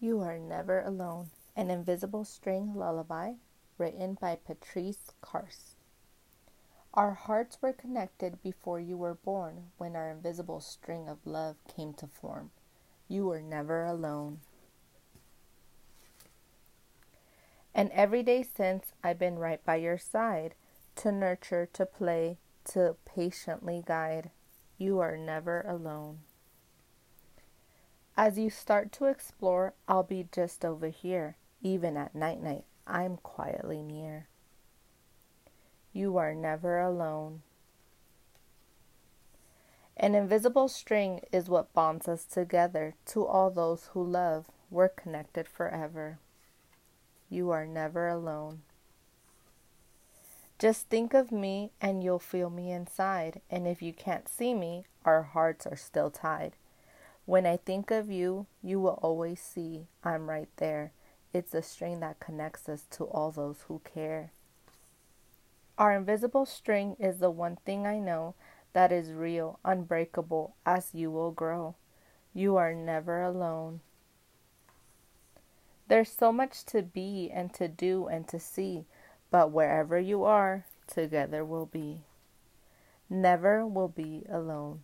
You Are Never Alone, an invisible string lullaby written by Patrice Karst. Our hearts were connected before you were born when our invisible string of love came to form. You were never alone. And every day since, I've been right by your side to nurture, to play, to patiently guide. You are never alone. As you start to explore, I'll be just over here. Even at night night, I'm quietly near. You are never alone. An invisible string is what bonds us together. To all those who love, we're connected forever. You are never alone. Just think of me and you'll feel me inside. And if you can't see me, our hearts are still tied. When I think of you, you will always see I'm right there. It's the string that connects us to all those who care. Our invisible string is the one thing I know that is real, unbreakable, as you will grow. You are never alone. There's so much to be and to do and to see, but wherever you are, together we'll be. Never will be alone.